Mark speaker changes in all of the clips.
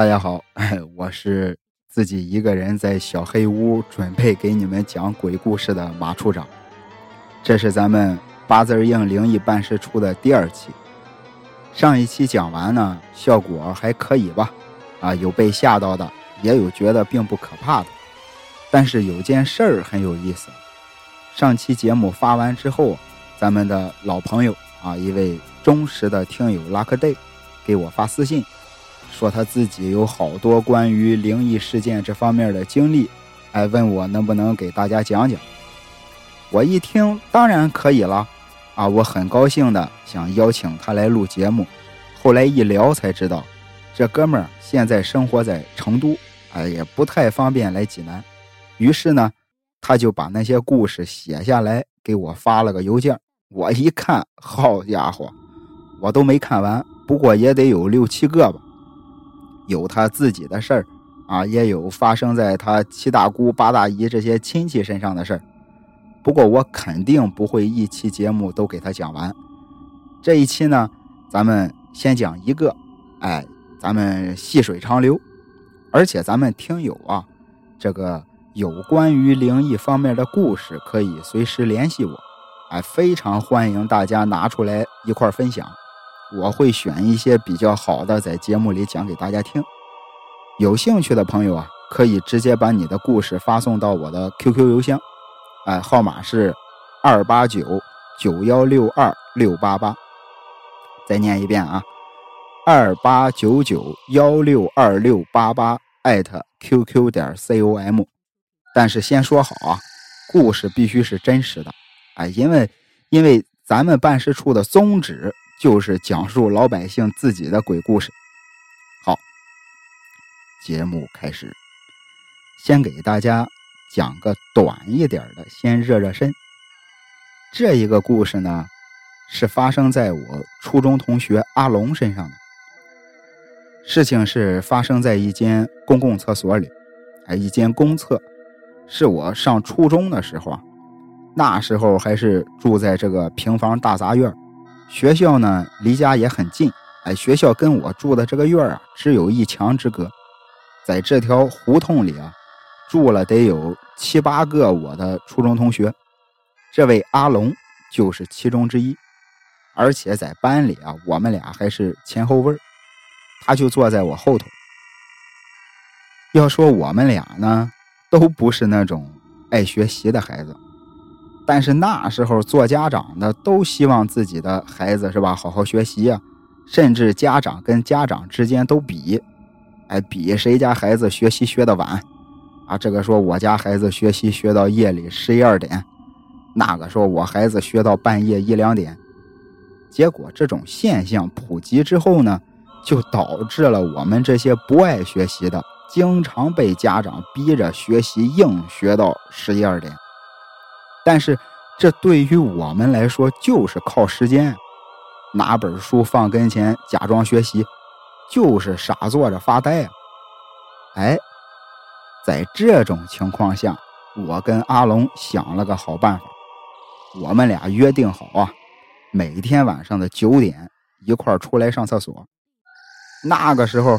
Speaker 1: 大家好，我是自己一个人在小黑屋准备给你们讲鬼故事的马处长。这是咱们八字硬灵异办事处的第二期。上一期讲完呢，效果还可以吧？啊，有被吓到的，也有觉得并不可怕的。但是有件事儿很有意思。上期节目发完之后，咱们的老朋友啊，一位忠实的听友拉克 day 给我发私信。说他自己有好多关于灵异事件这方面的经历，还问我能不能给大家讲讲。我一听，当然可以了，啊，我很高兴的想邀请他来录节目。后来一聊才知道，这哥们儿现在生活在成都，哎，也不太方便来济南。于是呢，他就把那些故事写下来给我发了个邮件。我一看，好家伙，我都没看完，不过也得有六七个吧。有他自己的事儿，啊，也有发生在他七大姑八大姨这些亲戚身上的事儿。不过我肯定不会一期节目都给他讲完。这一期呢，咱们先讲一个，哎，咱们细水长流。而且咱们听友啊，这个有关于灵异方面的故事，可以随时联系我，哎，非常欢迎大家拿出来一块分享。我会选一些比较好的，在节目里讲给大家听。有兴趣的朋友啊，可以直接把你的故事发送到我的 QQ 邮箱，哎，号码是二八九九幺六二六八八。再念一遍啊，二八九九幺六二六八八艾特 QQ 点 com。但是先说好啊，故事必须是真实的，哎，因为因为咱们办事处的宗旨。就是讲述老百姓自己的鬼故事。好，节目开始，先给大家讲个短一点的，先热热身。这一个故事呢，是发生在我初中同学阿龙身上的。事情是发生在一间公共厕所里，哎，一间公厕，是我上初中的时候啊，那时候还是住在这个平房大杂院。学校呢，离家也很近。哎，学校跟我住的这个院啊，只有一墙之隔。在这条胡同里啊，住了得有七八个我的初中同学。这位阿龙就是其中之一。而且在班里啊，我们俩还是前后位他就坐在我后头。要说我们俩呢，都不是那种爱学习的孩子。但是那时候做家长的都希望自己的孩子是吧好好学习呀，甚至家长跟家长之间都比，哎比谁家孩子学习学的晚，啊这个说我家孩子学习学到夜里十一二点，那个说我孩子学到半夜一两点，结果这种现象普及之后呢，就导致了我们这些不爱学习的，经常被家长逼着学习硬学到十一二点。但是，这对于我们来说就是靠时间，拿本书放跟前假装学习，就是傻坐着发呆啊！哎，在这种情况下，我跟阿龙想了个好办法，我们俩约定好啊，每天晚上的九点一块出来上厕所。那个时候，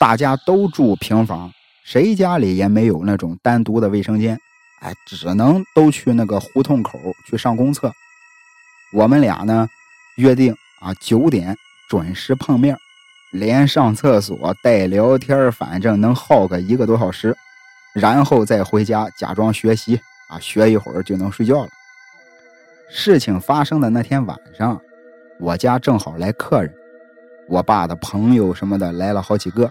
Speaker 1: 大家都住平房，谁家里也没有那种单独的卫生间。哎，只能都去那个胡同口去上公厕。我们俩呢，约定啊，九点准时碰面，连上厕所带聊天，反正能耗个一个多小时，然后再回家假装学习啊，学一会儿就能睡觉了。事情发生的那天晚上，我家正好来客人，我爸的朋友什么的来了好几个，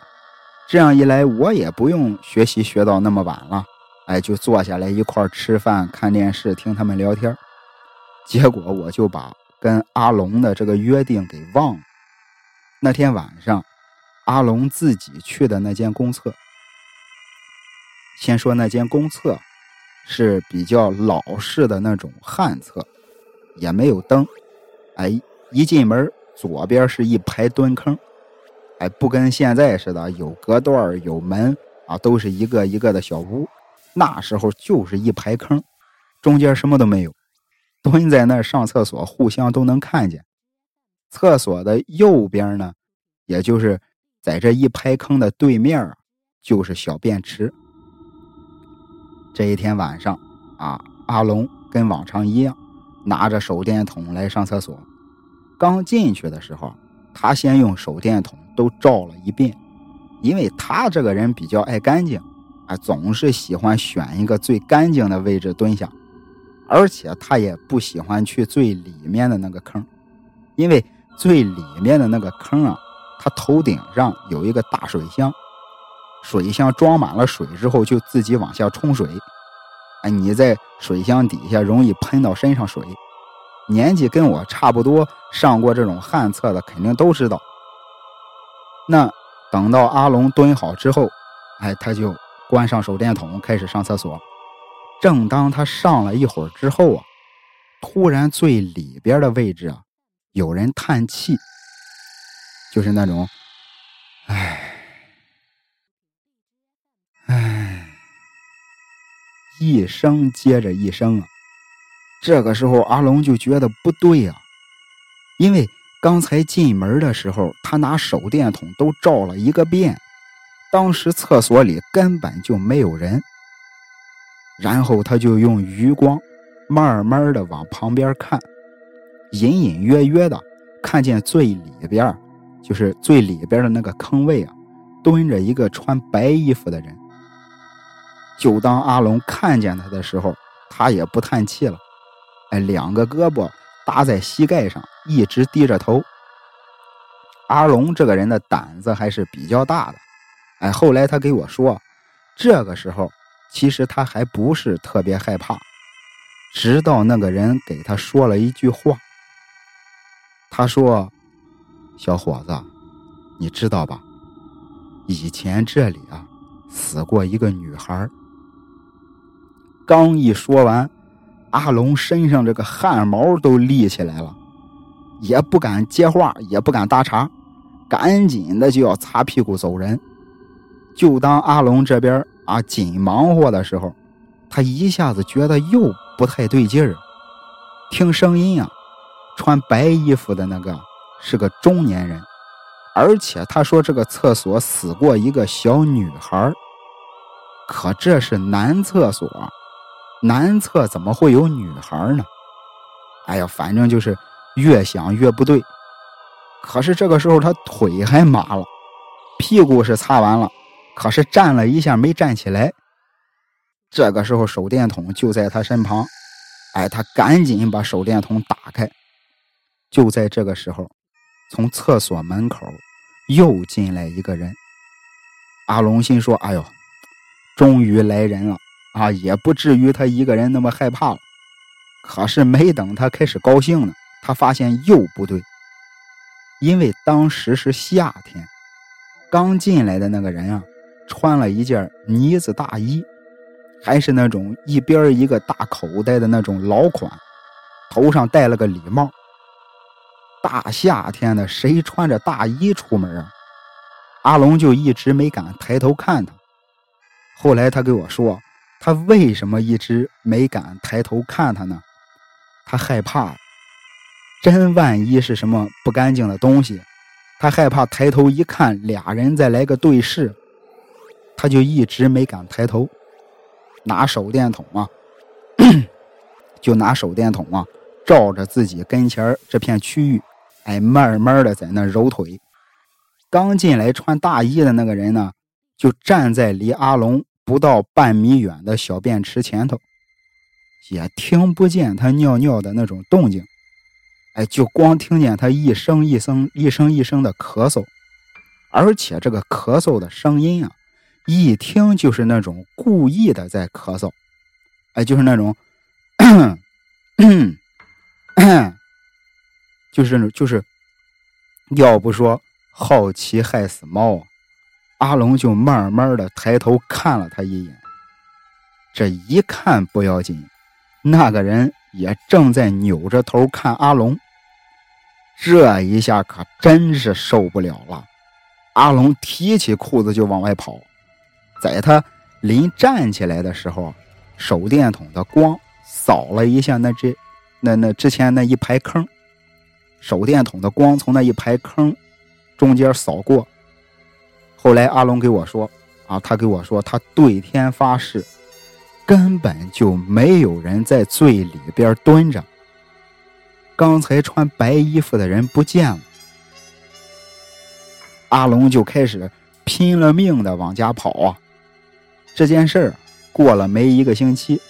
Speaker 1: 这样一来，我也不用学习学到那么晚了。哎，就坐下来一块吃饭、看电视、听他们聊天结果我就把跟阿龙的这个约定给忘了。那天晚上，阿龙自己去的那间公厕，先说那间公厕是比较老式的那种旱厕，也没有灯。哎，一进门左边是一排蹲坑，哎，不跟现在似的有隔断有门啊，都是一个一个的小屋。那时候就是一排坑，中间什么都没有，蹲在那儿上厕所，互相都能看见。厕所的右边呢，也就是在这一排坑的对面就是小便池。这一天晚上，啊，阿龙跟往常一样，拿着手电筒来上厕所。刚进去的时候，他先用手电筒都照了一遍，因为他这个人比较爱干净，啊，总是喜欢选一个最干净的位置蹲下，而且他也不喜欢去最里面的那个坑，因为最里面的那个坑啊。他头顶上有一个大水箱，水箱装满了水之后就自己往下冲水。哎，你在水箱底下容易喷到身上水。年纪跟我差不多，上过这种旱厕的肯定都知道。那等到阿龙蹲好之后，哎，他就关上手电筒开始上厕所。正当他上了一会儿之后啊，突然最里边的位置啊，有人叹气。就是那种，唉，唉，一声接着一声啊。这个时候，阿龙就觉得不对呀，因为刚才进门的时候，他拿手电筒都照了一个遍，当时厕所里根本就没有人。然后他就用余光慢慢的往旁边看，隐隐约约的看见最里边。就是最里边的那个坑位啊，蹲着一个穿白衣服的人。就当阿龙看见他的时候，他也不叹气了，哎，两个胳膊搭在膝盖上，一直低着头。阿龙这个人的胆子还是比较大的，哎，后来他给我说，这个时候其实他还不是特别害怕，直到那个人给他说了一句话，他说。小伙子，你知道吧？以前这里啊，死过一个女孩。刚一说完，阿龙身上这个汗毛都立起来了，也不敢接话，也不敢搭茬，赶紧的就要擦屁股走人。就当阿龙这边啊紧忙活的时候，他一下子觉得又不太对劲儿。听声音啊，穿白衣服的那个。是个中年人，而且他说这个厕所死过一个小女孩可这是男厕所，男厕怎么会有女孩呢？哎呀，反正就是越想越不对。可是这个时候他腿还麻了，屁股是擦完了，可是站了一下没站起来。这个时候手电筒就在他身旁，哎，他赶紧把手电筒打开。就在这个时候。从厕所门口又进来一个人，阿龙心说：“哎呦，终于来人了啊！也不至于他一个人那么害怕了。”可是没等他开始高兴呢，他发现又不对，因为当时是夏天，刚进来的那个人啊，穿了一件呢子大衣，还是那种一边一个大口袋的那种老款，头上戴了个礼帽。大夏天的，谁穿着大衣出门啊？阿龙就一直没敢抬头看他。后来他给我说，他为什么一直没敢抬头看他呢？他害怕，真万一是什么不干净的东西，他害怕抬头一看，俩人再来个对视，他就一直没敢抬头，拿手电筒啊，就拿手电筒啊，照着自己跟前这片区域。哎，慢慢的在那揉腿。刚进来穿大衣的那个人呢，就站在离阿龙不到半米远的小便池前头，也听不见他尿尿的那种动静。哎，就光听见他一声一声、一声一声的咳嗽，而且这个咳嗽的声音啊，一听就是那种故意的在咳嗽。哎，就是那种。就是就是，要不说好奇害死猫，阿龙就慢慢的抬头看了他一眼。这一看不要紧，那个人也正在扭着头看阿龙。这一下可真是受不了了，阿龙提起裤子就往外跑。在他临站起来的时候，手电筒的光扫了一下那只那那之前那一排坑。手电筒的光从那一排坑中间扫过，后来阿龙给我说，啊，他给我说，他对天发誓，根本就没有人在最里边蹲着。刚才穿白衣服的人不见了。阿龙就开始拼了命的往家跑啊！这件事儿过了没一个星期，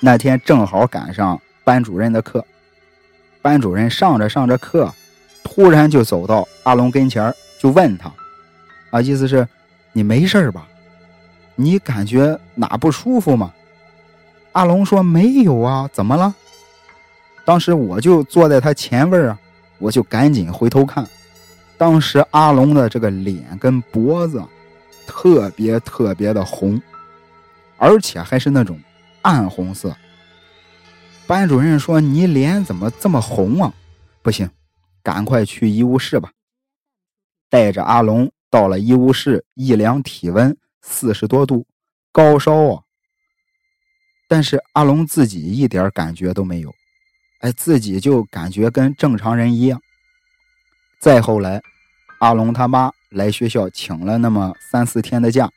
Speaker 1: 那天正好赶上班主任的课，班主任上着上着课，突然就走到阿龙跟前就问他：“啊，意思是，你没事吧？你感觉哪不舒服吗？”阿龙说：“没有啊，怎么了？”当时我就坐在他前位啊，我就赶紧回头看。当时阿龙的这个脸跟脖子特别特别的红，而且还是那种暗红色。班主任说：“你脸怎么这么红啊？不行，赶快去医务室吧。”带着阿龙到了医务室，一量体温四十多度，高烧啊！但是阿龙自己一点感觉都没有，哎，自己就感觉跟正常人一样。再后来。阿龙他妈来学校请了那么三四天的假，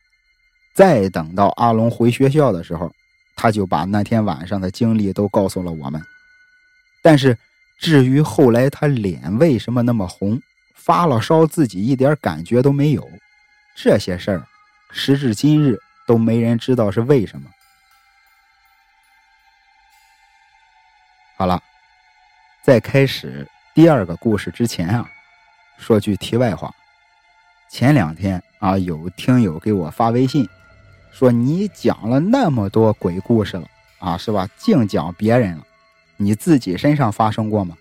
Speaker 1: 再等到阿龙回学校的时候，他就把那天晚上的经历都告诉了我们。但是至于后来他脸为什么那么红，发了烧自己一点感觉都没有，这些事儿，时至今日都没人知道是为什么。好了，在开始第二个故事之前啊。说句题外话，前两天啊，有听友给我发微信，说你讲了那么多鬼故事了啊，是吧？净讲别人了，你自己身上发生过吗？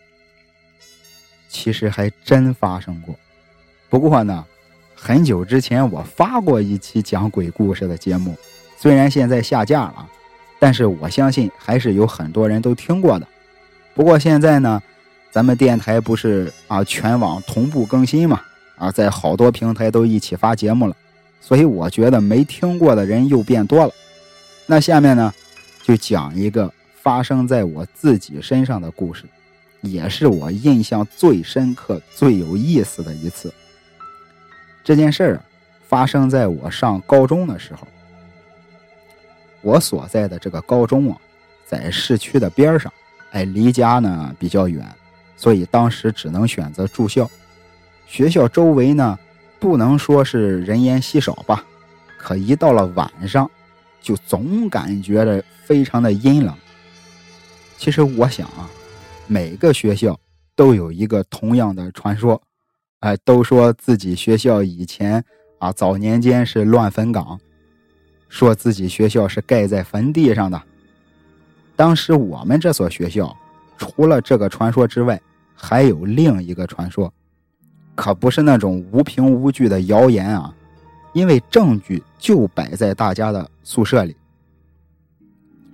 Speaker 1: 其实还真发生过，不过呢，很久之前我发过一期讲鬼故事的节目，虽然现在下架了，但是我相信还是有很多人都听过的。不过现在呢。咱们电台不是啊，全网同步更新嘛？啊，在好多平台都一起发节目了，所以我觉得没听过的人又变多了。那下面呢，就讲一个发生在我自己身上的故事，也是我印象最深刻、最有意思的一次。这件事儿发生在我上高中的时候，我所在的这个高中啊，在市区的边上，哎，离家呢比较远。所以当时只能选择住校，学校周围呢，不能说是人烟稀少吧，可一到了晚上，就总感觉着非常的阴冷。其实我想啊，每个学校都有一个同样的传说，哎，都说自己学校以前啊早年间是乱坟岗，说自己学校是盖在坟地上的。当时我们这所学校，除了这个传说之外，还有另一个传说，可不是那种无凭无据的谣言啊，因为证据就摆在大家的宿舍里。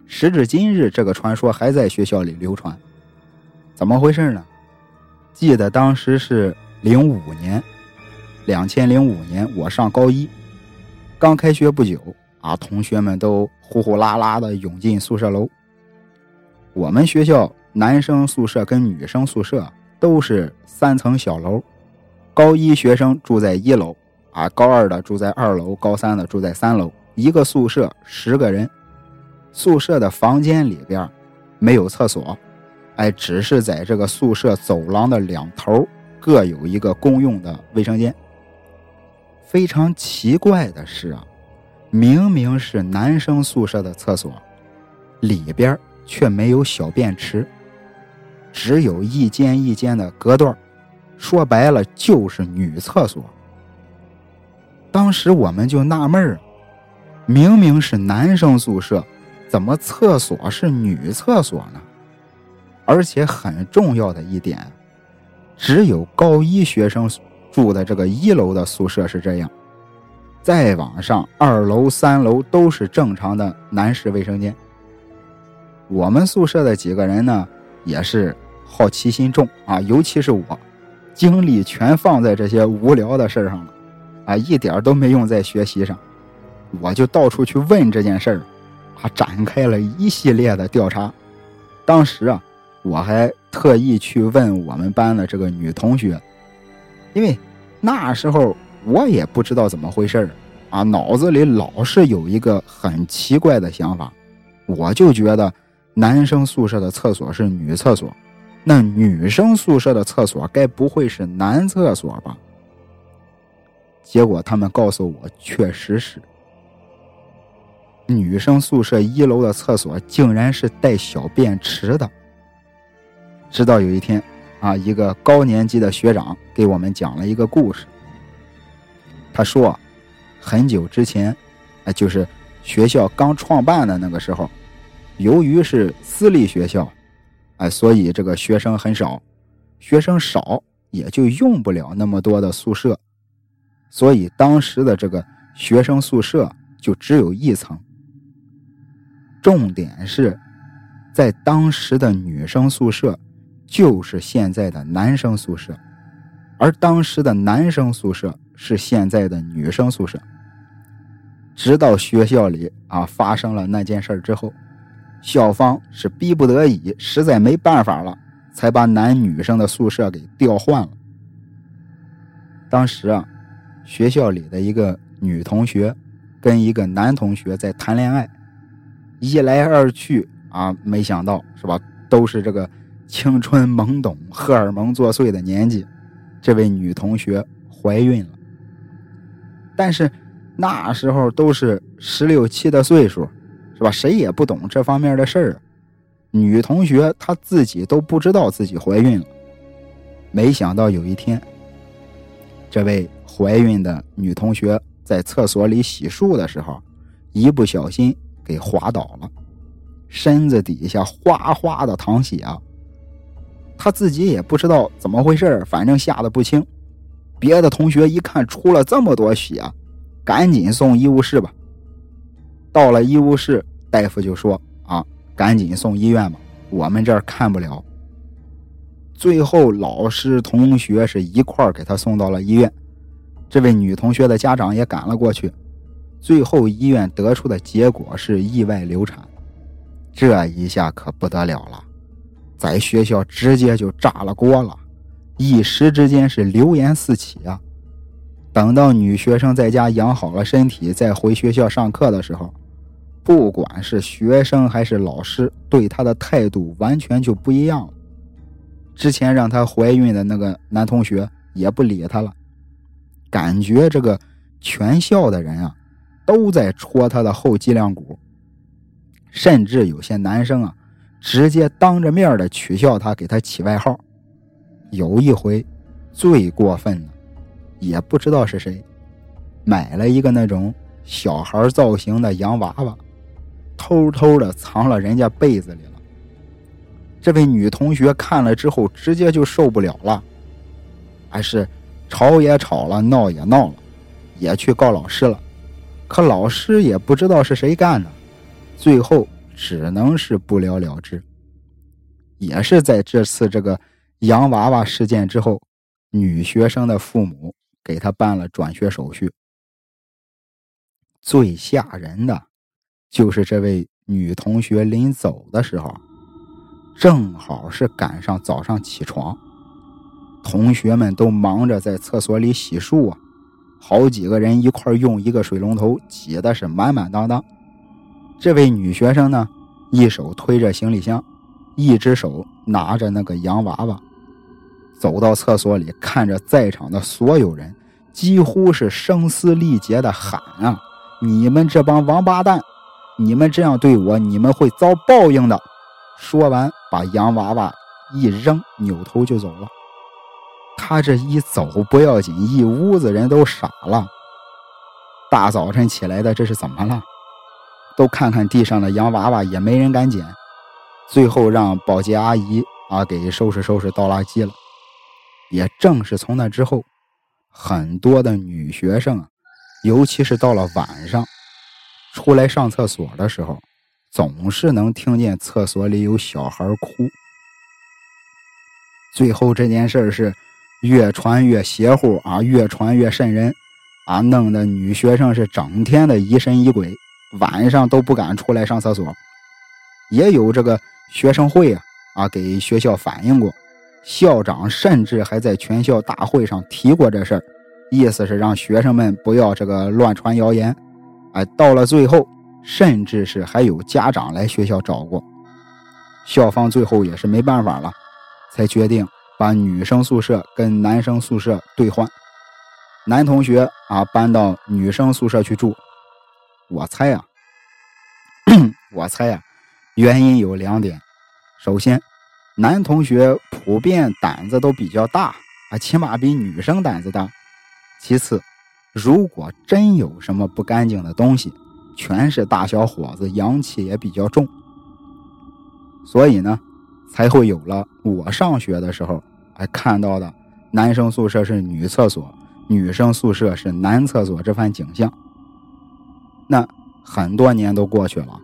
Speaker 1: 时至今日，这个传说还在学校里流传。怎么回事呢？记得当时是零五年，两千零五年，我上高一，刚开学不久啊，同学们都呼呼啦啦的涌进宿舍楼。我们学校。男生宿舍跟女生宿舍都是三层小楼，高一学生住在一楼，啊，高二的住在二楼，高三的住在三楼。一个宿舍十个人，宿舍的房间里边没有厕所，哎，只是在这个宿舍走廊的两头各有一个公用的卫生间。非常奇怪的是啊，明明是男生宿舍的厕所，里边却没有小便池。只有一间一间的隔断，说白了就是女厕所。当时我们就纳闷儿，明明是男生宿舍，怎么厕所是女厕所呢？而且很重要的一点，只有高一学生住的这个一楼的宿舍是这样，再往上二楼、三楼都是正常的男士卫生间。我们宿舍的几个人呢，也是。好奇心重啊，尤其是我，精力全放在这些无聊的事上了，啊，一点都没用在学习上。我就到处去问这件事儿，啊，展开了一系列的调查。当时啊，我还特意去问我们班的这个女同学，因为那时候我也不知道怎么回事啊，脑子里老是有一个很奇怪的想法，我就觉得男生宿舍的厕所是女厕所，那女生宿舍的厕所该不会是男厕所吧？结果他们告诉我，确实是。女生宿舍一楼的厕所竟然是带小便池的。直到有一天，啊，一个高年级的学长给我们讲了一个故事。他说，很久之前，啊，就是学校刚创办的那个时候，由于是私立学校，哎，所以这个学生很少，学生少也就用不了那么多的宿舍，所以当时的这个学生宿舍就只有一层。重点是，在当时的女生宿舍，就是现在的男生宿舍，而当时的男生宿舍是现在的女生宿舍。直到学校里啊发生了那件事之后，校方是逼不得已，实在没办法了，才把男女生的宿舍给调换了。当时啊，学校里的一个女同学跟一个男同学在谈恋爱。一来二去啊，没想到是吧？都是这个青春懵懂、荷尔蒙作祟的年纪，这位女同学怀孕了。但是那时候都是十六七的岁数，是吧？谁也不懂这方面的事儿。女同学她自己都不知道自己怀孕了。没想到有一天，这位怀孕的女同学在厕所里洗漱的时候，一不小心。给滑倒了，身子底下哗哗的淌血啊！他自己也不知道怎么回事反正吓得不轻。别的同学一看出了这么多血，赶紧送医务室吧。到了医务室，大夫就说：“啊，赶紧送医院吧，我们这儿看不了。”最后，老师、同学是一块儿给他送到了医院。这位女同学的家长也赶了过去。最后，医院得出的结果是意外流产，这一下可不得了了，在学校直接就炸了锅了，一时之间是流言四起啊。等到女学生在家养好了身体，再回学校上课的时候，不管是学生还是老师，对她的态度完全就不一样了。之前让她怀孕的那个男同学也不理她了，感觉这个全校的人啊。都在戳她的后脊梁骨，甚至有些男生啊，直接当着面的取笑她，给她起外号。有一回，最过分的，也不知道是谁，买了一个那种小孩造型的洋娃娃，偷偷的藏了人家被子里了。这位女同学看了之后，直接就受不了了，还是吵也吵了，闹也闹了，也去告老师了。可老师也不知道是谁干的，最后只能是不了了之。也是在这次这个洋娃娃事件之后，女学生的父母给她办了转学手续。最吓人的，就是这位女同学临走的时候，正好是赶上早上起床，同学们都忙着在厕所里洗漱啊。好几个人一块用一个水龙头挤的是满满当当。这位女学生呢，一手推着行李箱，一只手拿着那个洋娃娃，走到厕所里，看着在场的所有人，几乎是声嘶力竭的喊啊：“你们这帮王八蛋，你们这样对我，你们会遭报应的！”说完，把洋娃娃一扔，扭头就走了。他这一走不要紧，一屋子人都傻了。大早晨起来的，这是怎么了？都看看地上的洋娃娃，也没人敢捡。最后让保洁阿姨啊给收拾收拾倒垃圾了。也正是从那之后，很多的女学生，尤其是到了晚上，出来上厕所的时候，总是能听见厕所里有小孩哭。最后这件事是。越传越邪乎啊，越传越瘆人啊，弄得女学生是整天的疑神疑鬼，晚上都不敢出来上厕所。也有这个学生会啊啊给学校反映过，校长甚至还在全校大会上提过这事儿，意思是让学生们不要这个乱传谣言。哎，到了最后，甚至是还有家长来学校找过。校方最后也是没办法了，才决定把女生宿舍跟男生宿舍兑换，男同学啊搬到女生宿舍去住。我猜啊，我猜啊，原因有两点。首先，男同学普遍胆子都比较大啊，起码比女生胆子大。其次，如果真有什么不干净的东西，全是大小伙子，阳气也比较重。所以呢，才会有了我上学的时候还看到的男生宿舍是女厕所，女生宿舍是男厕所这番景象。那很多年都过去了，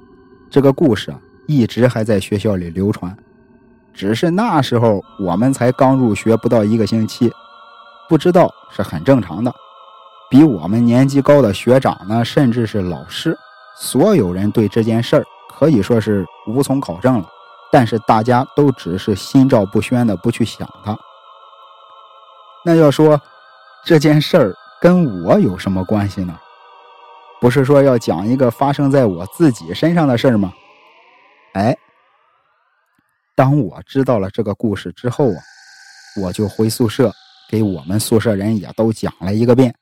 Speaker 1: 这个故事啊一直还在学校里流传。只是那时候我们才刚入学不到一个星期，不知道是很正常的。比我们年纪高的学长呢，甚至是老师，所有人对这件事儿可以说是无从考证了。但是大家都只是心照不宣的不去想它。那要说这件事儿跟我有什么关系呢？不是说要讲一个发生在我自己身上的事儿吗？哎，当我知道了这个故事之后啊，我就回宿舍给我们宿舍人也都讲了一个遍，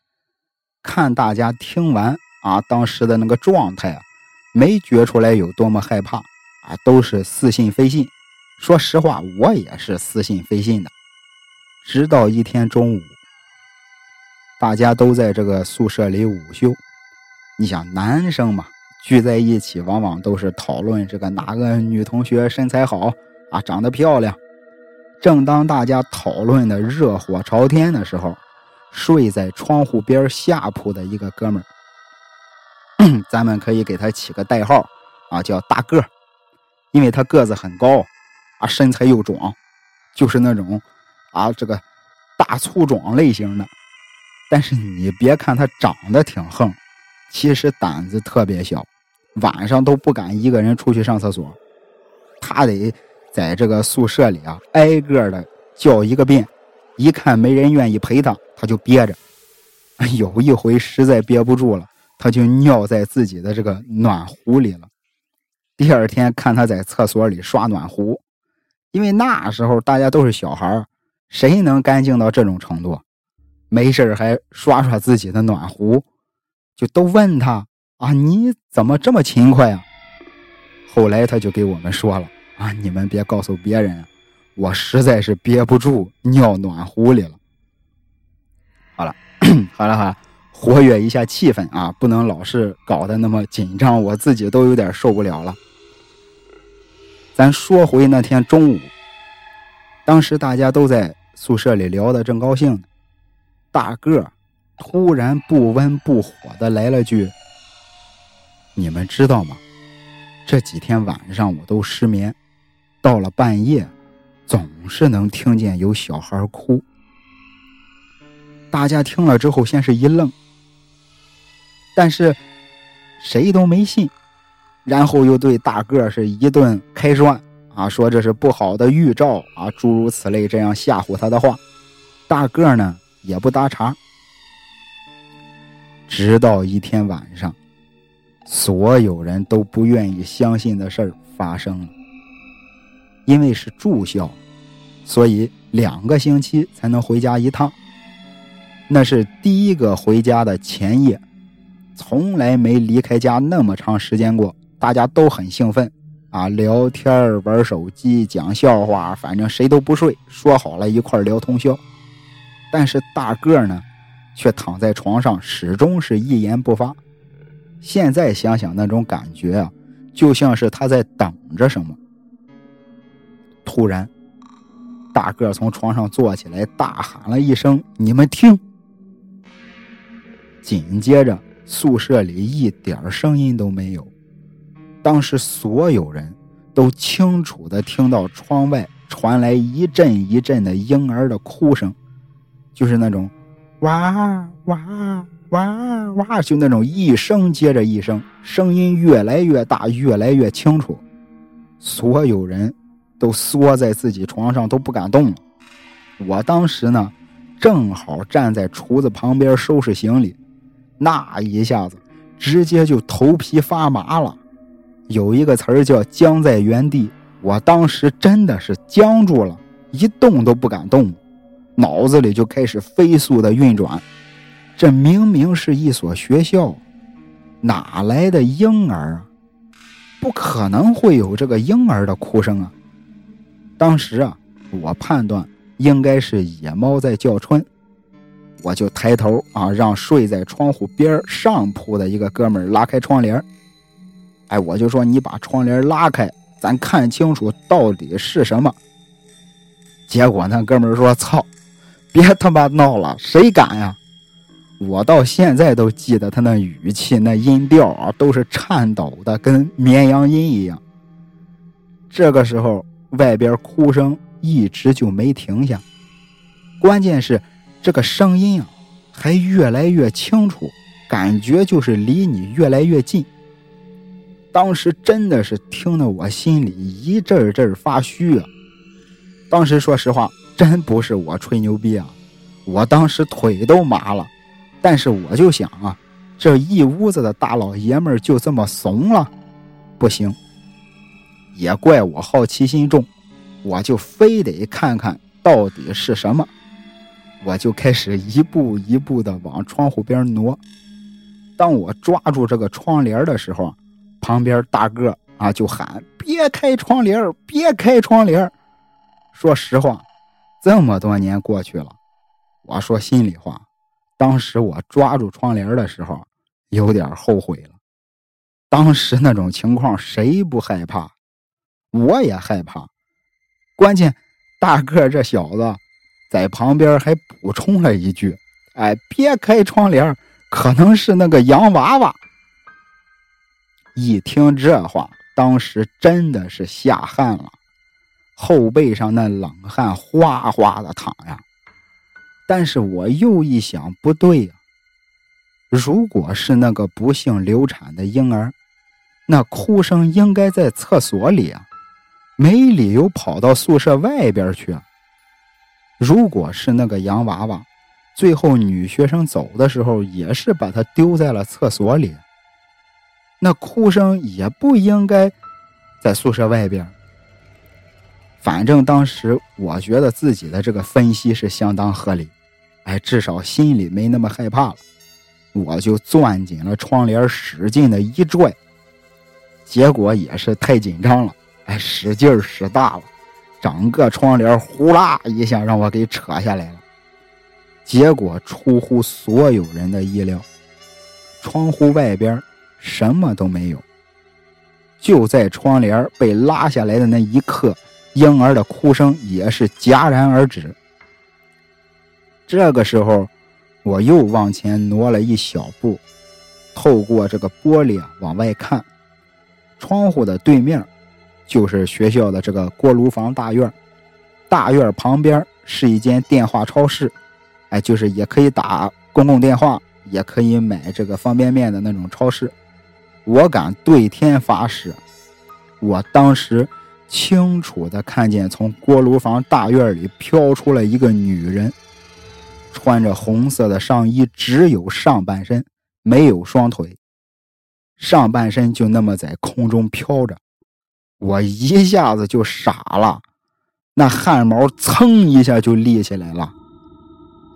Speaker 1: 看大家听完啊当时的那个状态啊，没觉出来有多么害怕。啊，都是似信非信。说实话，我也是似信非信的。直到一天中午，大家都在这个宿舍里午休。你想，男生嘛，聚在一起往往都是讨论这个哪个女同学身材好啊，长得漂亮。正当大家讨论的热火朝天的时候，睡在窗户边下铺的一个哥们儿，咱们可以给他起个代号啊，叫大个儿。因为他个子很高，啊，身材又壮，就是那种啊，这个大粗壮类型的。但是你别看他长得挺横，其实胆子特别小，晚上都不敢一个人出去上厕所。他得在这个宿舍里啊，挨个的叫一个遍，一看没人愿意陪他，他就憋着。有一回实在憋不住了，他就尿在自己的这个暖壶里了。第二天看他在厕所里刷暖壶，因为那时候大家都是小孩谁能干净到这种程度？没事还刷刷自己的暖壶，就都问他啊，你怎么这么勤快啊？后来他就给我们说了啊，你们别告诉别人，我实在是憋不住尿暖壶里了。好了，好了，好了，活跃一下气氛啊，不能老是搞得那么紧张，我自己都有点受不了了。咱说回那天中午，当时大家都在宿舍里聊得正高兴呢，大个突然不温不火的来了句：“你们知道吗？这几天晚上我都失眠，到了半夜，总是能听见有小孩哭。”大家听了之后，先是一愣，但是谁都没信。然后又对大个是一顿开涮啊，说这是不好的预兆啊，诸如此类这样吓唬他的话，大个呢也不搭茬。直到一天晚上，所有人都不愿意相信的事儿发生了。因为是住校，所以两个星期才能回家一趟。那是第一个回家的前夜，从来没离开家那么长时间过。大家都很兴奋，啊，聊天玩手机、讲笑话，反正谁都不睡，说好了一块聊通宵。但是大个呢，却躺在床上，始终是一言不发。现在想想那种感觉啊，就像是他在等着什么。突然，大个从床上坐起来，大喊了一声：“你们听！”紧接着，宿舍里一点声音都没有。当时所有人都清楚的听到窗外传来一阵一阵的婴儿的哭声，就是那种哇哇哇哇，就那种一声接着一声，声音越来越大，越来越清楚。所有人都缩在自己床上都不敢动了。我当时呢，正好站在厨子旁边收拾行李，那一下子直接就头皮发麻了。有一个词儿叫“僵在原地”，我当时真的是僵住了，一动都不敢动，脑子里就开始飞速的运转。这明明是一所学校，哪来的婴儿啊？不可能会有这个婴儿的哭声啊！当时啊，我判断应该是野猫在叫春，我就抬头啊，让睡在窗户边上铺的一个哥们拉开窗帘哎，我就说你把窗帘拉开，咱看清楚到底是什么。结果那哥们说：“操，别他妈闹了，谁敢呀！”我到现在都记得他那语气、那音调啊，都是颤抖的，跟绵羊音一样。这个时候，外边哭声一直就没停下，关键是这个声音啊，还越来越清楚，感觉就是离你越来越近。当时真的是听得我心里一阵阵发虚啊！当时说实话，真不是我吹牛逼啊，我当时腿都麻了。但是我就想啊，这一屋子的大老爷们就这么怂了，不行。也怪我好奇心重，我就非得看看到底是什么。我就开始一步一步的往窗户边挪。当我抓住这个窗帘的时候。旁边大个啊就喊：“别开窗帘别开窗帘说实话，这么多年过去了，我说心里话，当时我抓住窗帘的时候有点后悔了。当时那种情况谁不害怕？我也害怕。关键大个这小子在旁边还补充了一句：“哎，别开窗帘可能是那个洋娃娃。”一听这话，当时真的是吓汗了，后背上那冷汗哗哗的淌呀。但是我又一想，不对呀，如果是那个不幸流产的婴儿，那哭声应该在厕所里啊，没理由跑到宿舍外边去啊。如果是那个洋娃娃，最后女学生走的时候也是把它丢在了厕所里。那哭声也不应该在宿舍外边。反正当时我觉得自己的这个分析是相当合理，哎，至少心里没那么害怕了。我就攥紧了窗帘，使劲的一拽，结果也是太紧张了，哎，使劲使大了，整个窗帘呼啦一下让我给扯下来了。结果出乎所有人的意料，窗户外边。什么都没有，就在窗帘被拉下来的那一刻，婴儿的哭声也是戛然而止。这个时候，我又往前挪了一小步，透过这个玻璃啊往外看，窗户的对面就是学校的这个锅炉房大院，大院旁边是一间电话超市，哎，就是也可以打公共电话，也可以买这个方便面的那种超市。我敢对天发誓，我当时清楚的看见从锅炉房大院里飘出了一个女人，穿着红色的上衣，只有上半身，没有双腿，上半身就那么在空中飘着，我一下子就傻了，那汗毛噌一下就立起来了，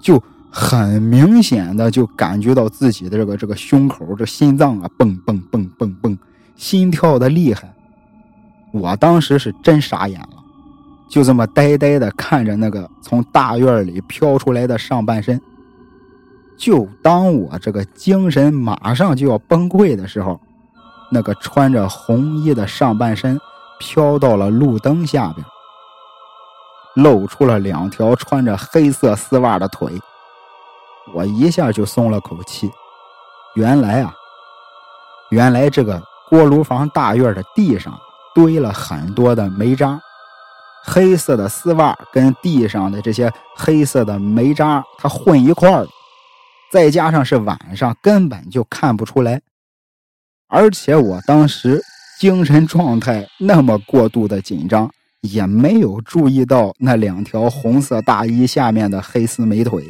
Speaker 1: 就。很明显的就感觉到自己的这个这个胸口这心脏啊蹦蹦蹦蹦蹦，心跳的厉害。我当时是真傻眼了，就这么呆呆的看着那个从大院里飘出来的上半身。就当我这个精神马上就要崩溃的时候，那个穿着红衣的上半身飘到了路灯下边，露出了两条穿着黑色丝袜的腿。我一下就松了口气，原来啊，原来这个锅炉房大院的地上堆了很多的煤渣，黑色的丝袜跟地上的这些黑色的煤渣它混一块儿，再加上是晚上，根本就看不出来。而且我当时精神状态那么过度的紧张，也没有注意到那两条红色大衣下面的黑丝美腿。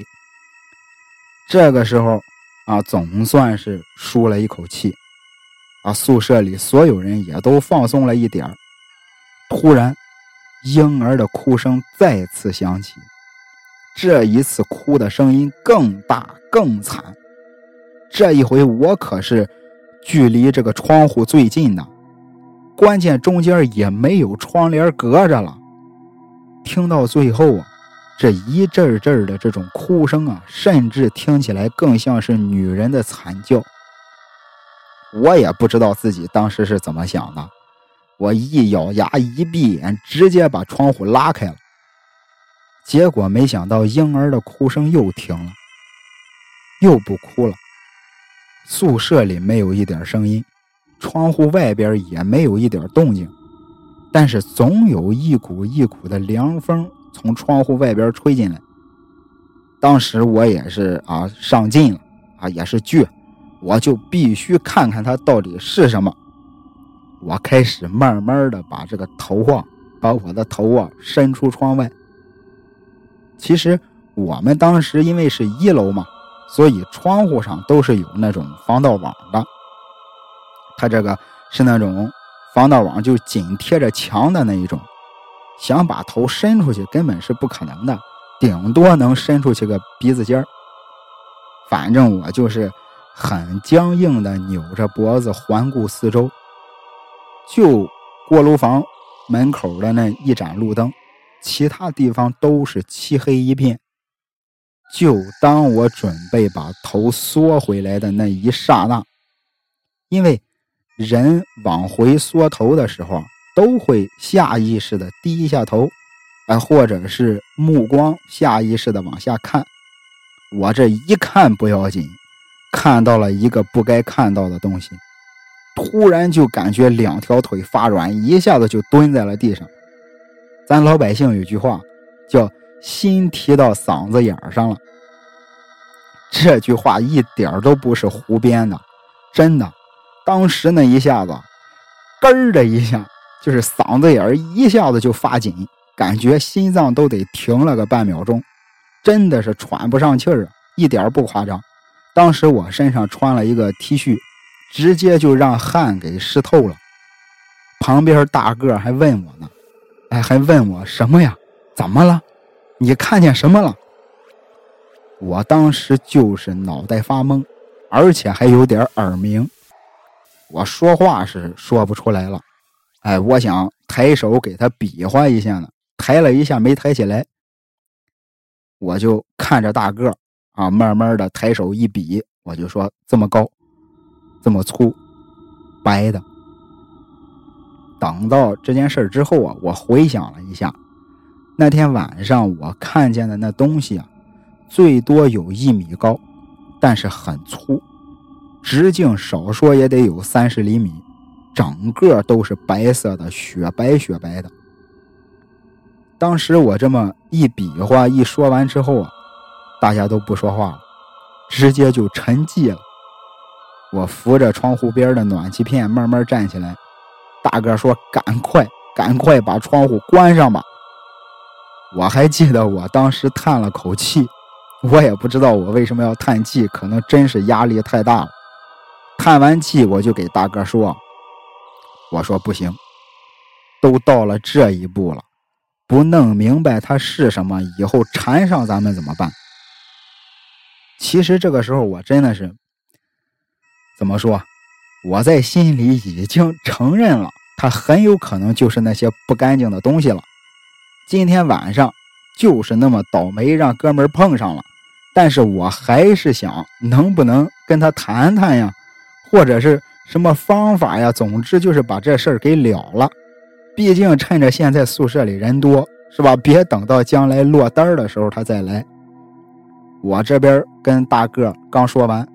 Speaker 1: 这个时候啊，总算是舒了一口气。啊，宿舍里所有人也都放松了一点突然，婴儿的哭声再次响起，这一次哭的声音更大更惨。这一回我可是距离这个窗户最近的，关键中间也没有窗帘隔着了。听到最后啊，这一阵阵的这种哭声啊，甚至听起来更像是女人的惨叫。我也不知道自己当时是怎么想的，我一咬牙一闭眼，直接把窗户拉开了。结果没想到婴儿的哭声又停了，又不哭了。宿舍里没有一点声音，窗户外边也没有一点动静，但是总有一股一股的凉风从窗户外边吹进来。当时我也是啊，上劲了啊，也是倔。我就必须看看它到底是什么。我开始慢慢的把这个头啊，把我的头啊伸出窗外。其实我们当时因为是一楼嘛，所以窗户上都是有那种防盗网的。它这个是那种防盗网，就紧贴着墙的那一种，想把头伸出去根本是不可能的，顶多能伸出去个鼻子尖儿。反正我就是。很僵硬的扭着脖子环顾四周，就锅炉房门口的那一盏路灯，其他地方都是漆黑一片。就当我准备把头缩回来的那一刹那，因为人往回缩头的时候，都会下意识的低一下头，哎，或者是目光下意识的往下看。我这一看不要紧。看到了一个不该看到的东西，突然就感觉两条腿发软，一下子就蹲在了地上。咱老百姓有句话叫“心提到嗓子眼上了”，这句话一点都不是胡编的，真的。当时那一下子，咯儿的一下，就是嗓子眼一下子就发紧，感觉心脏都得停了个半秒钟，真的是喘不上气儿，一点不夸张。当时我身上穿了一个 T 恤，直接就让汗给湿透了。旁边大个还问我呢，哎，还问我什么呀？怎么了？你看见什么了？我当时就是脑袋发懵，而且还有点耳鸣。我说话是说不出来了。哎，我想抬手给他比划一下呢，抬了一下没抬起来。我就看着大个。啊，慢慢的抬手一比，我就说这么高，这么粗，白的。等到这件事之后啊，我回想了一下，那天晚上我看见的那东西啊，最多有一米高，但是很粗，直径少说也得有三十厘米，整个都是白色的，雪白雪白的。当时我这么一比划一说完之后啊。大家都不说话了，直接就沉寂了。我扶着窗户边的暖气片慢慢站起来。大哥说：“赶快，赶快把窗户关上吧。”我还记得我当时叹了口气，我也不知道我为什么要叹气，可能真是压力太大了。叹完气，我就给大哥说：“我说不行，都到了这一步了，不弄明白它是什么，以后缠上咱们怎么办？”其实这个时候，我真的是怎么说？我在心里已经承认了，他很有可能就是那些不干净的东西了。今天晚上就是那么倒霉，让哥们碰上了。但是我还是想，能不能跟他谈谈呀，或者是什么方法呀？总之就是把这事儿给了了。毕竟趁着现在宿舍里人多，是吧？别等到将来落单的时候他再来。我这边跟大个刚说完，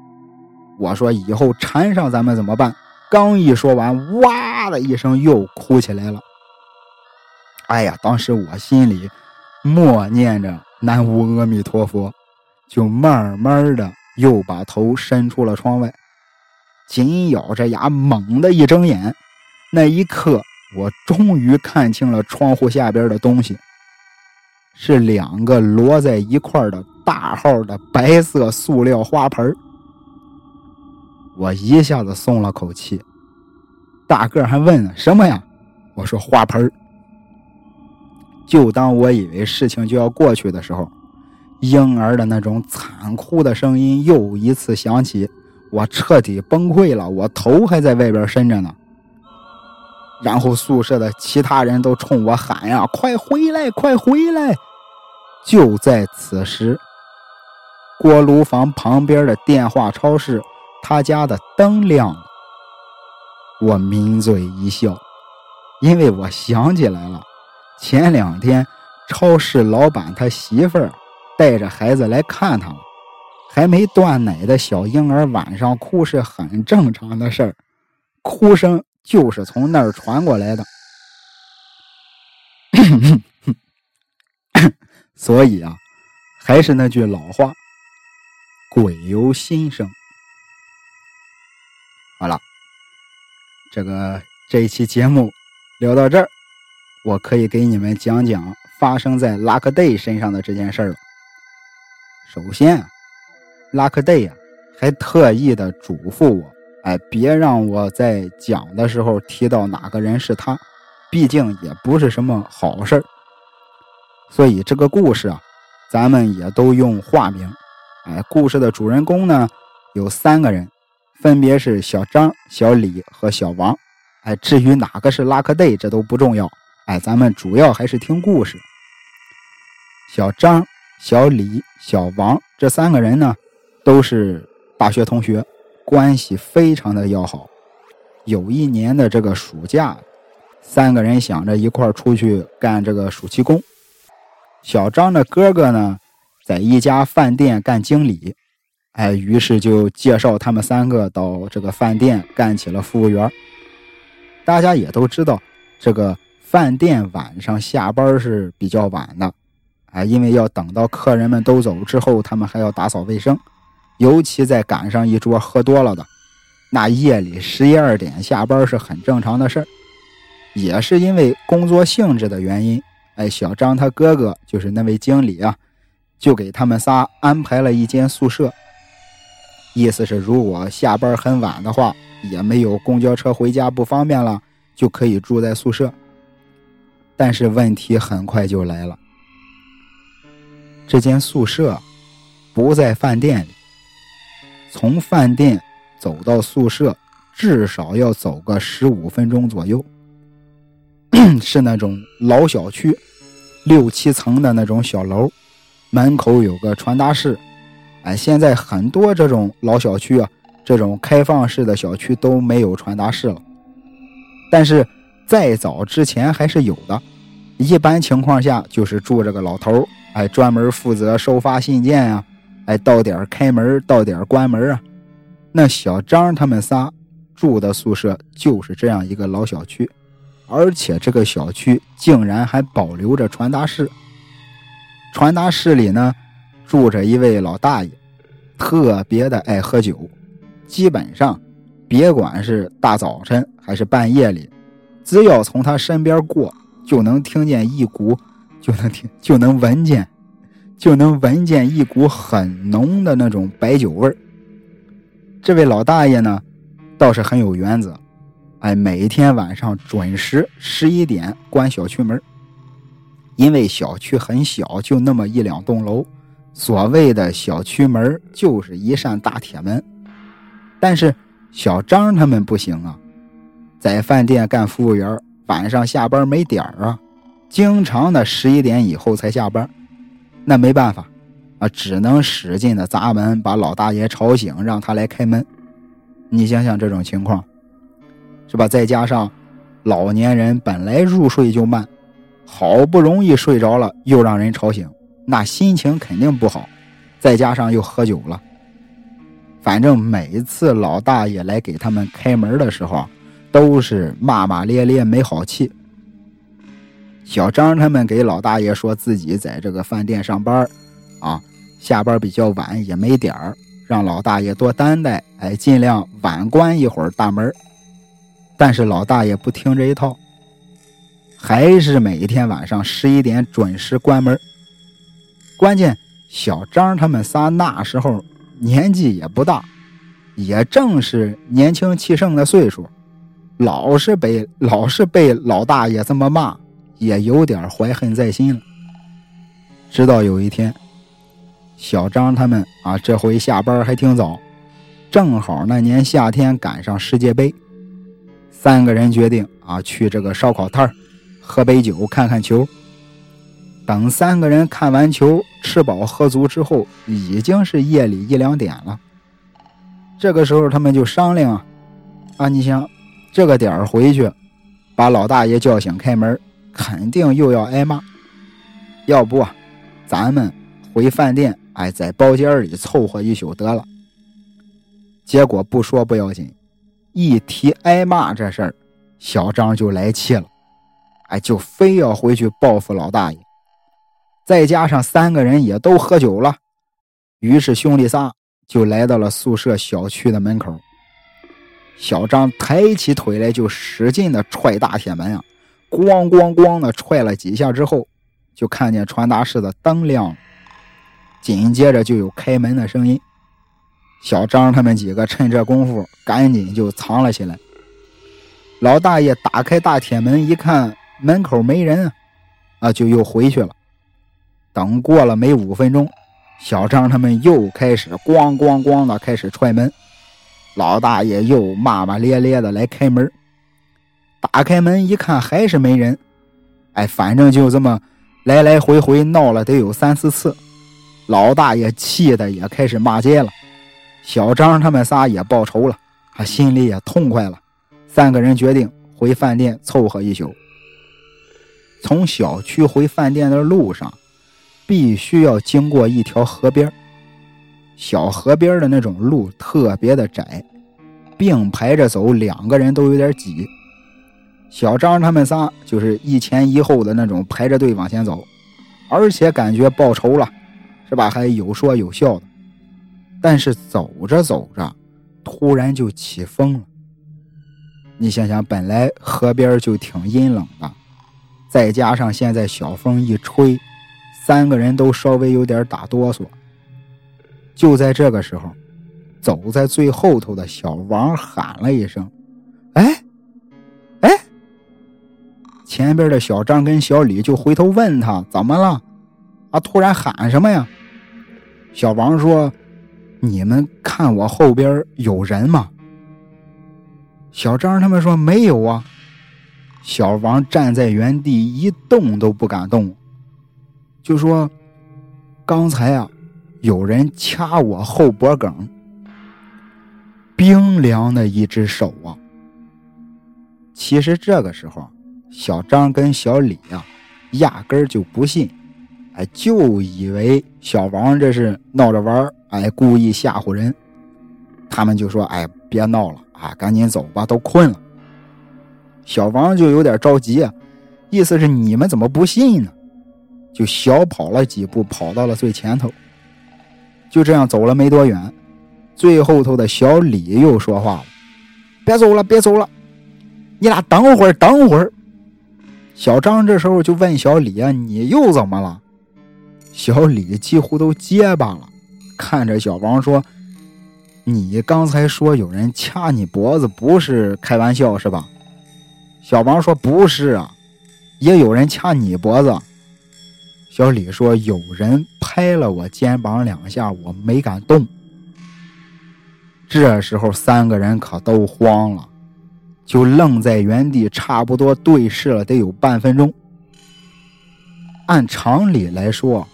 Speaker 1: 我说以后缠上咱们怎么办？刚一说完，哇的一声又哭起来了。哎呀，当时我心里默念着南无阿弥陀佛，就慢慢的又把头伸出了窗外，紧咬着牙，猛的一睁眼，那一刻我终于看清了窗户下边的东西，是两个摞在一块的大号的白色塑料花盆我一下子松了口气。大个还问呢什么呀？我说花盆就当我以为事情就要过去的时候，婴儿的那种惨哭的声音又一次响起，我彻底崩溃了，我头还在外边伸着呢。然后宿舍的其他人都冲我喊呀：“快回来，快回来！”就在此时，锅炉房旁边的电话超市，他家的灯亮了。我抿嘴一笑，因为我想起来了，前两天超市老板他媳妇儿带着孩子来看他了，还没断奶的小婴儿晚上哭是很正常的事儿，哭声。就是从那儿传过来的，所以啊，还是那句老话，鬼由心生。好了，这个这一期节目聊到这儿，我可以给你们讲讲发生在拉克戴身上的这件事儿了。首先，拉克 day 呀，还特意的嘱咐我。哎，别让我在讲的时候提到哪个人是他，毕竟也不是什么好事儿。所以这个故事啊，咱们也都用化名。哎，故事的主人公呢有三个人，分别是小张、小李和小王。哎，至于哪个是拉克 day，这都不重要。哎，咱们主要还是听故事。小张、小李、小王这三个人呢，都是大学同学。关系非常的要好。有一年的这个暑假，三个人想着一块出去干这个暑期工。小张的哥哥呢，在一家饭店干经理，哎，于是就介绍他们三个到这个饭店干起了服务员。大家也都知道，这个饭店晚上下班是比较晚的，哎，因为要等到客人们都走之后，他们还要打扫卫生。尤其再赶上一桌喝多了的，那夜里十一二点下班是很正常的事儿。也是因为工作性质的原因，哎，小张他哥哥就是那位经理啊，就给他们仨安排了一间宿舍。意思是，如果下班很晚的话，也没有公交车回家不方便了，就可以住在宿舍。但是问题很快就来了，这间宿舍不在饭店里。从饭店走到宿舍，至少要走个十五分钟左右。是那种老小区，六七层的那种小楼，门口有个传达室。哎，现在很多这种老小区啊，这种开放式的小区都没有传达室了。但是再早之前还是有的。一般情况下就是住这个老头哎，专门负责收发信件呀。哎，到点开门，到点关门啊！那小张他们仨住的宿舍就是这样一个老小区，而且这个小区竟然还保留着传达室。传达室里呢，住着一位老大爷，特别的爱喝酒，基本上别管是大早晨还是半夜里，只要从他身边过，就能听见一股，就能听，就能闻见。就能闻见一股很浓的那种白酒味儿。这位老大爷呢，倒是很有原则，哎，每天晚上准时十一点关小区门。因为小区很小，就那么一两栋楼，所谓的小区门就是一扇大铁门。但是小张他们不行啊，在饭店干服务员，晚上下班没点儿啊，经常的十一点以后才下班。那没办法，啊，只能使劲的砸门，把老大爷吵醒，让他来开门。你想想这种情况，是吧？再加上老年人本来入睡就慢，好不容易睡着了，又让人吵醒，那心情肯定不好。再加上又喝酒了，反正每次老大爷来给他们开门的时候，都是骂骂咧咧，没好气。小张他们给老大爷说自己在这个饭店上班，啊，下班比较晚也没点儿，让老大爷多担待，哎，尽量晚关一会儿大门。但是老大爷不听这一套，还是每天晚上十一点准时关门。关键小张他们仨那时候年纪也不大，也正是年轻气盛的岁数，老是被老是被老大爷这么骂，也有点怀恨在心了。直到有一天，小张他们啊，这回下班还挺早，正好那年夏天赶上世界杯，三个人决定啊去这个烧烤摊儿。喝杯酒，看看球。等三个人看完球，吃饱喝足之后，已经是夜里一两点了。这个时候，他们就商量啊，啊，你想这个点儿回去，把老大爷叫醒开门，肯定又要挨骂。要不，咱们回饭店，哎，在包间里凑合一宿得了。结果不说不要紧，一提挨骂这事儿，小张就来气了。哎，就非要回去报复老大爷，再加上三个人也都喝酒了，于是兄弟仨就来到了宿舍小区的门口。小张抬起腿来就使劲的踹大铁门啊，咣咣咣的踹了几下之后，就看见传达室的灯亮了，紧接着就有开门的声音。小张他们几个趁这功夫赶紧就藏了起来。老大爷打开大铁门一看。门口没人啊，啊，就又回去了。等过了没五分钟，小张他们又开始咣咣咣的开始踹门，老大爷又骂骂咧咧的来开门。打开门一看还是没人，哎，反正就这么来来回回闹了得有三四次，老大爷气的也开始骂街了。小张他们仨也报仇了，他心里也痛快了。三个人决定回饭店凑合一宿。从小区回饭店的路上，必须要经过一条河边小河边的那种路特别的窄，并排着走，两个人都有点挤。小张他们仨就是一前一后的那种排着队往前走，而且感觉报仇了，是吧？还有说有笑的。但是走着走着，突然就起风了。你想想，本来河边就挺阴冷的。再加上现在小风一吹，三个人都稍微有点打哆嗦。就在这个时候，走在最后头的小王喊了一声：“哎，！”前边的小张跟小李就回头问他：“怎么了？啊，突然喊什么呀？”小王说：“你们看我后边有人吗？”小张他们说：“没有啊。”小王站在原地一动都不敢动，就说：“刚才啊，有人掐我后脖梗，冰凉的一只手啊。”其实这个时候，小张跟小李啊，压根儿就不信，哎，就以为小王这是闹着玩哎，故意吓唬人。他们就说：“哎，别闹了啊，赶紧走吧，都困了。”小王就有点着急啊，意思是你们怎么不信呢？就小跑了几步，跑到了最前头。就这样走了没多远，最后头的小李又说话了：“别走了，别走了，你俩等会儿，等会儿。”小张这时候就问小李啊：“你又怎么了？”小李几乎都结巴了，看着小王说：“你刚才说有人掐你脖子，不是开玩笑是吧？”小王说：“不是啊，也有人掐你脖子。”小李说：“有人拍了我肩膀两下，我没敢动。”这时候三个人可都慌了，就愣在原地，差不多对视了得有半分钟。按常理来说，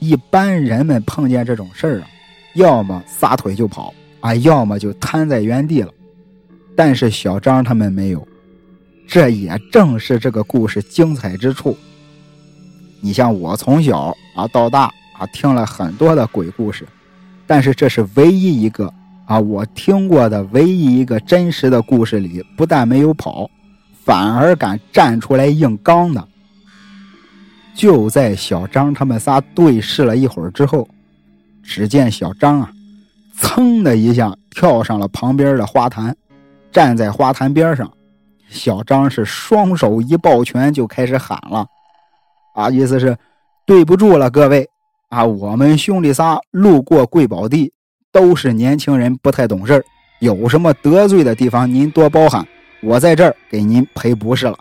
Speaker 1: 一般人们碰见这种事儿啊，要么撒腿就跑啊，要么就瘫在原地了。但是小张他们没有。这也正是这个故事精彩之处。你像我从小啊到大啊听了很多的鬼故事，但是这是唯一一个啊我听过的唯一一个真实的故事里，不但没有跑，反而敢站出来硬刚的。就在小张他们仨对视了一会儿之后，只见小张啊，噌的一下跳上了旁边的花坛，站在花坛边上。小张是双手一抱拳就开始喊了，啊，意思是对不住了各位啊，我们兄弟仨路过贵宝地，都是年轻人，不太懂事有什么得罪的地方您多包涵，我在这儿给您赔不是了。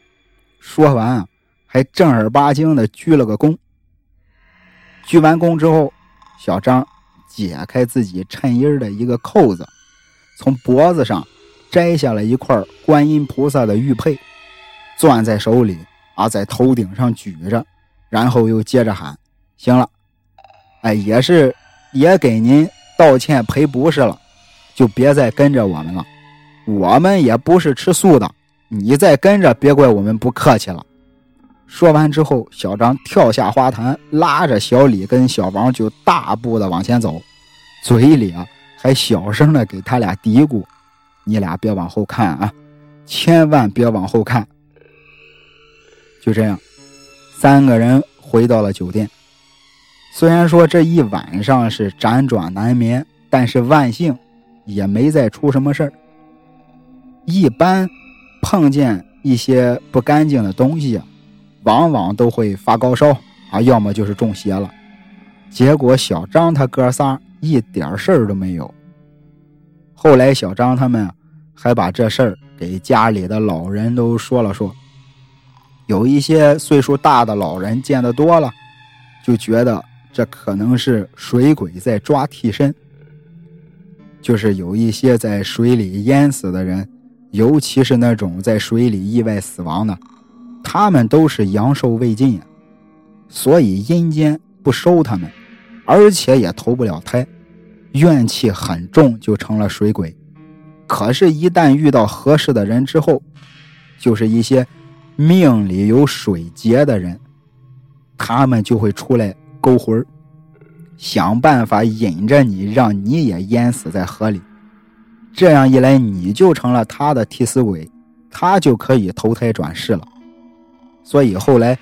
Speaker 1: 说完啊，还正儿八经的鞠了个躬。鞠完躬之后，小张解开自己衬衣的一个扣子，从脖子上摘下了一块观音菩萨的玉佩，攥在手里啊，在头顶上举着，然后又接着喊：“行了，哎，也是也给您道歉赔不是了，就别再跟着我们了，我们也不是吃素的，你再跟着，别怪我们不客气了。”说完之后，小张跳下花坛，拉着小李跟小王就大步的往前走，嘴里啊还小声的给他俩嘀咕：“你俩别往后看啊，千万别往后看。”就这样，三个人回到了酒店。虽然说这一晚上是辗转难眠，但是万幸也没再出什么事儿。一般碰见一些不干净的东西。往往都会发高烧啊，要么就是中邪了。结果小张他哥仨一点事儿都没有。后来小张他们还把这事儿给家里的老人都说了说。有一些岁数大的老人见得多了，就觉得这可能是水鬼在抓替身。就是有一些在水里淹死的人，尤其是那种在水里意外死亡的。他们都是阳寿未尽，所以阴间不收他们，而且也投不了胎，怨气很重，就成了水鬼。可是，一旦遇到合适的人之后，就是一些命里有水劫的人，他们就会出来勾魂想办法引着你，让你也淹死在河里。这样一来，你就成了他的替死鬼，他就可以投胎转世了。所以后来，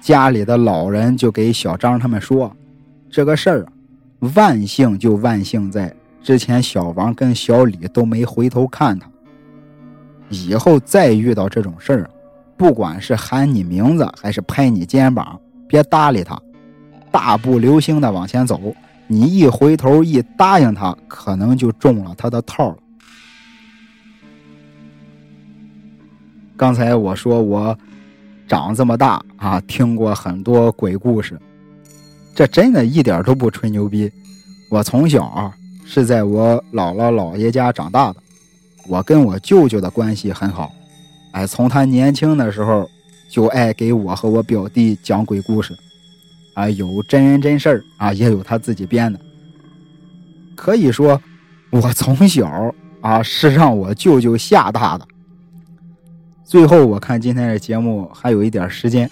Speaker 1: 家里的老人就给小张他们说：“这个事儿，万幸就万幸在之前小王跟小李都没回头看他。以后再遇到这种事儿，不管是喊你名字还是拍你肩膀，别搭理他，大步流星的往前走。你一回头一答应他，可能就中了他的套了。”刚才我说我。长这么大啊，听过很多鬼故事，这真的一点都不吹牛逼。我从小啊是在我姥姥姥爷家长大的，我跟我舅舅的关系很好。哎，从他年轻的时候就爱给我和我表弟讲鬼故事，啊，有真人真事儿啊，也有他自己编的。可以说，我从小啊是让我舅舅吓大的。最后，我看今天的节目还有一点时间，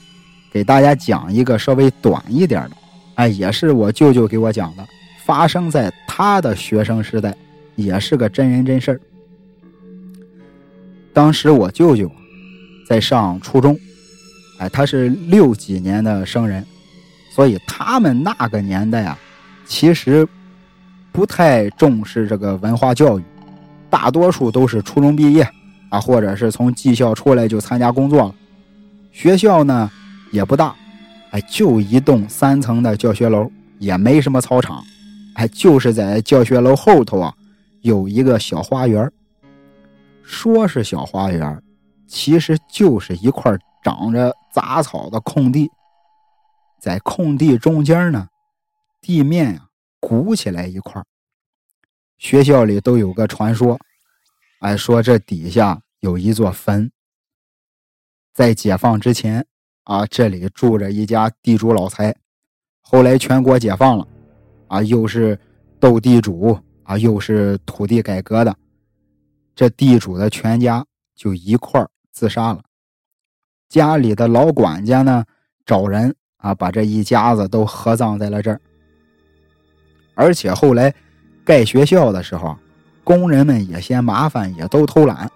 Speaker 1: 给大家讲一个稍微短一点的，哎，也是我舅舅给我讲的，发生在他的学生时代，也是个真人真事儿。当时我舅舅在上初中，哎，他是六几年的生人，所以他们那个年代啊，其实不太重视这个文化教育，大多数都是初中毕业。啊，或者是从技校出来就参加工作了。学校呢也不大，哎，就一栋三层的教学楼，也没什么操场，哎，就是在教学楼后头啊有一个小花园。说是小花园，其实就是一块长着杂草的空地。在空地中间呢，地面呀鼓起来一块。学校里都有个传说，哎，说这底下。有一座坟，在解放之前啊，这里住着一家地主老财。后来全国解放了，啊，又是斗地主啊，又是土地改革的，这地主的全家就一块自杀了。家里的老管家呢，找人啊，把这一家子都合葬在了这儿。而且后来盖学校的时候，工人们也嫌麻烦，也都偷懒。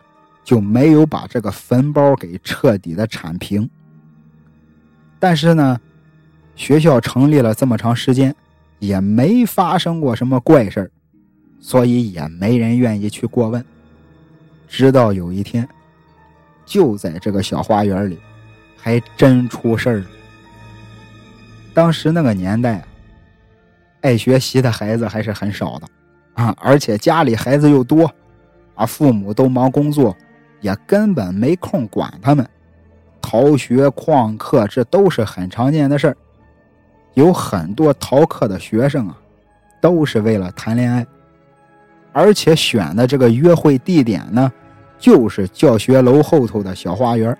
Speaker 1: 就没有把这个坟包给彻底的铲平。但是呢，学校成立了这么长时间，也没发生过什么怪事所以也没人愿意去过问。直到有一天，就在这个小花园里，还真出事了。当时那个年代，爱学习的孩子还是很少的啊，而且家里孩子又多，啊，父母都忙工作，也根本没空管他们。逃学旷课，这都是很常见的事儿。有很多逃课的学生啊，都是为了谈恋爱，而且选的这个约会地点呢，就是教学楼后头的小花园，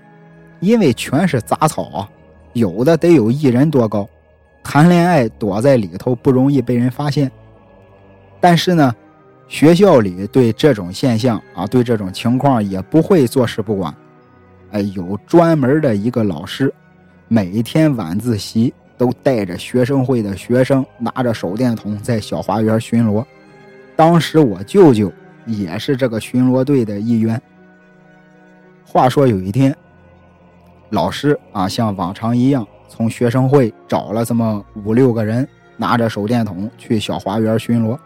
Speaker 1: 因为全是杂草啊，有的得有一人多高。谈恋爱躲在里头不容易被人发现，但是呢，学校里对这种现象啊，对这种情况也不会坐视不管。哎，有专门的一个老师，每天晚自习都带着学生会的学生，拿着手电筒在小花园巡逻。当时我舅舅也是这个巡逻队的一员。话说有一天，老师啊，像往常一样，从学生会找了这么五六个人，拿着手电筒去小花园巡逻。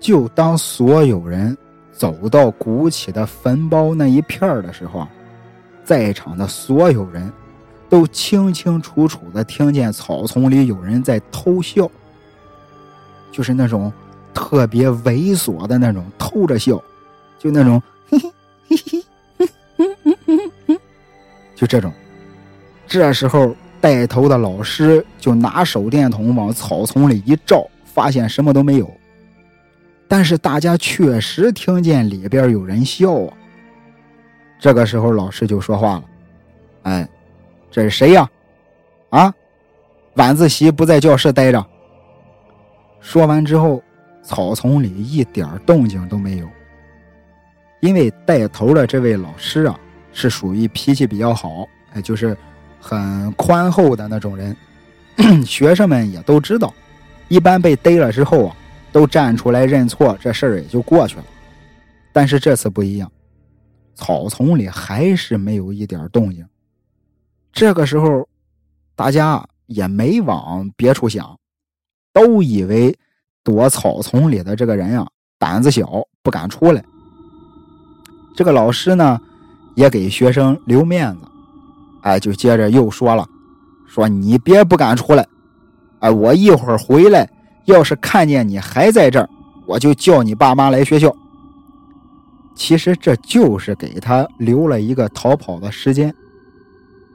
Speaker 1: 就当所有人走到鼓起的坟包那一片的时候啊。在场的所有人都清清楚楚的听见草丛里有人在偷笑，就是那种特别猥琐的那种偷着笑，就那种嘿嘿嘿嘿，就这种。这时候带头的老师就拿手电筒往草丛里一照，发现什么都没有，但是大家确实听见里边有人笑啊。这个时候，老师就说话了：“哎，这是谁呀？啊，晚自习不在教室待着。”说完之后，草丛里一点动静都没有。因为带头的这位老师啊，是属于脾气比较好，哎，就是很宽厚的那种人。学生们也都知道，一般被逮了之后啊，都站出来认错，这事儿也就过去了。但是这次不一样。草丛里还是没有一点动静。这个时候，大家也没往别处想，都以为躲草丛里的这个人呀胆子小，不敢出来。这个老师呢，也给学生留面子，哎，就接着又说了：“说你别不敢出来，哎，我一会儿回来，要是看见你还在这儿，我就叫你爸妈来学校。”其实这就是给他留了一个逃跑的时间。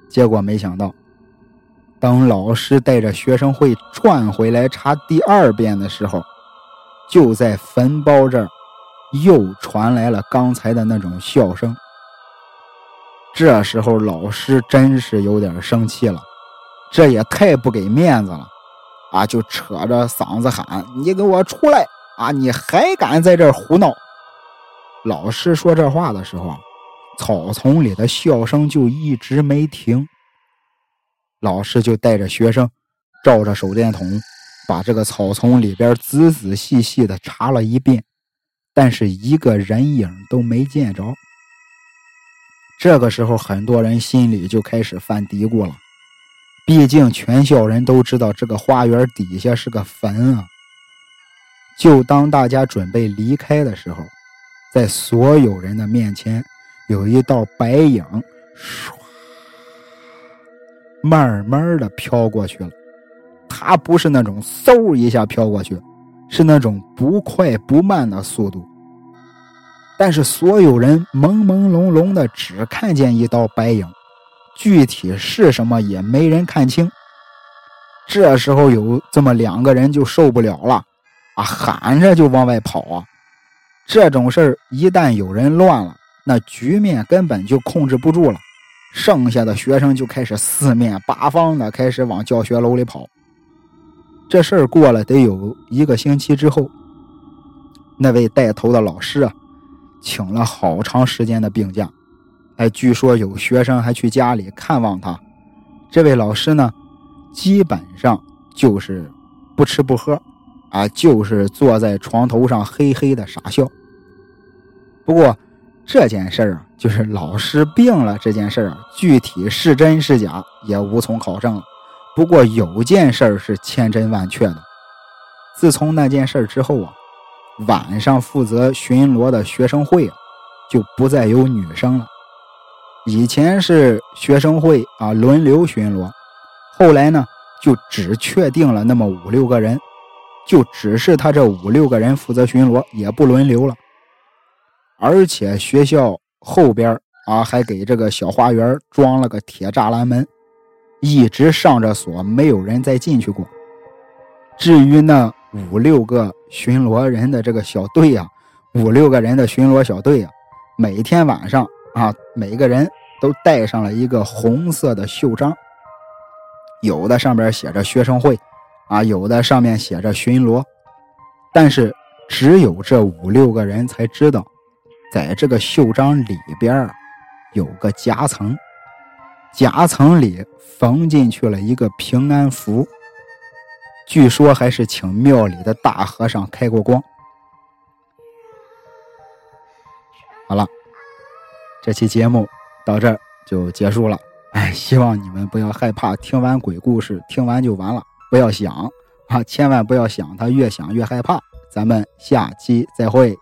Speaker 1: 结果没想到，当老师带着学生会转回来查第二遍的时候，就在坟包这儿又传来了刚才的那种笑声。这时候老师真是有点生气了，这也太不给面子了啊！就扯着嗓子喊：“你给我出来啊！你还敢在这胡闹！”老师说这话的时候，草丛里的笑声就一直没停。老师就带着学生，照着手电筒，把这个草丛里边仔仔细细的查了一遍，但是一个人影都没见着。这个时候，很多人心里就开始犯嘀咕了，毕竟全校人都知道这个花园底下是个坟啊。就当大家准备离开的时候。在所有人的面前，有一道白影，唰，慢慢的飘过去了。它不是那种嗖一下飘过去，是那种不快不慢的速度。但是所有人朦朦胧胧的只看见一道白影，具体是什么也没人看清。这时候有这么两个人就受不了了，啊，喊着就往外跑啊。这种事儿一旦有人乱了，那局面根本就控制不住了。剩下的学生就开始四面八方的开始往教学楼里跑。这事儿过了得有一个星期之后，那位带头的老师啊，请了好长时间的病假。哎，据说有学生还去家里看望他。这位老师呢，基本上就是不吃不喝。啊，就是坐在床头上嘿嘿的傻笑。不过这件事儿啊，就是老师病了这件事儿啊，具体是真是假也无从考证了。不过有件事儿是千真万确的，自从那件事儿之后啊，晚上负责巡逻的学生会啊，就不再有女生了。以前是学生会啊轮流巡逻，后来呢就只确定了那么五六个人，就只是他这五六个人负责巡逻，也不轮流了。而且学校后边啊还给这个小花园装了个铁栅栏门，一直上着锁，没有人再进去过。至于那五六个巡逻人的这个小队呀，五六个人的巡逻小队呀，每天晚上。啊，每个人都带上了一个红色的袖章，有的上边写着学生会，啊，有的上面写着巡逻，但是只有这五六个人才知道，在这个袖章里边有个夹层，夹层里缝进去了一个平安符，据说还是请庙里的大和尚开过光。好了。这期节目到这儿就结束了，哎，希望你们不要害怕，听完鬼故事听完就完了，不要想啊，千万不要想，他越想越害怕。咱们下期再会。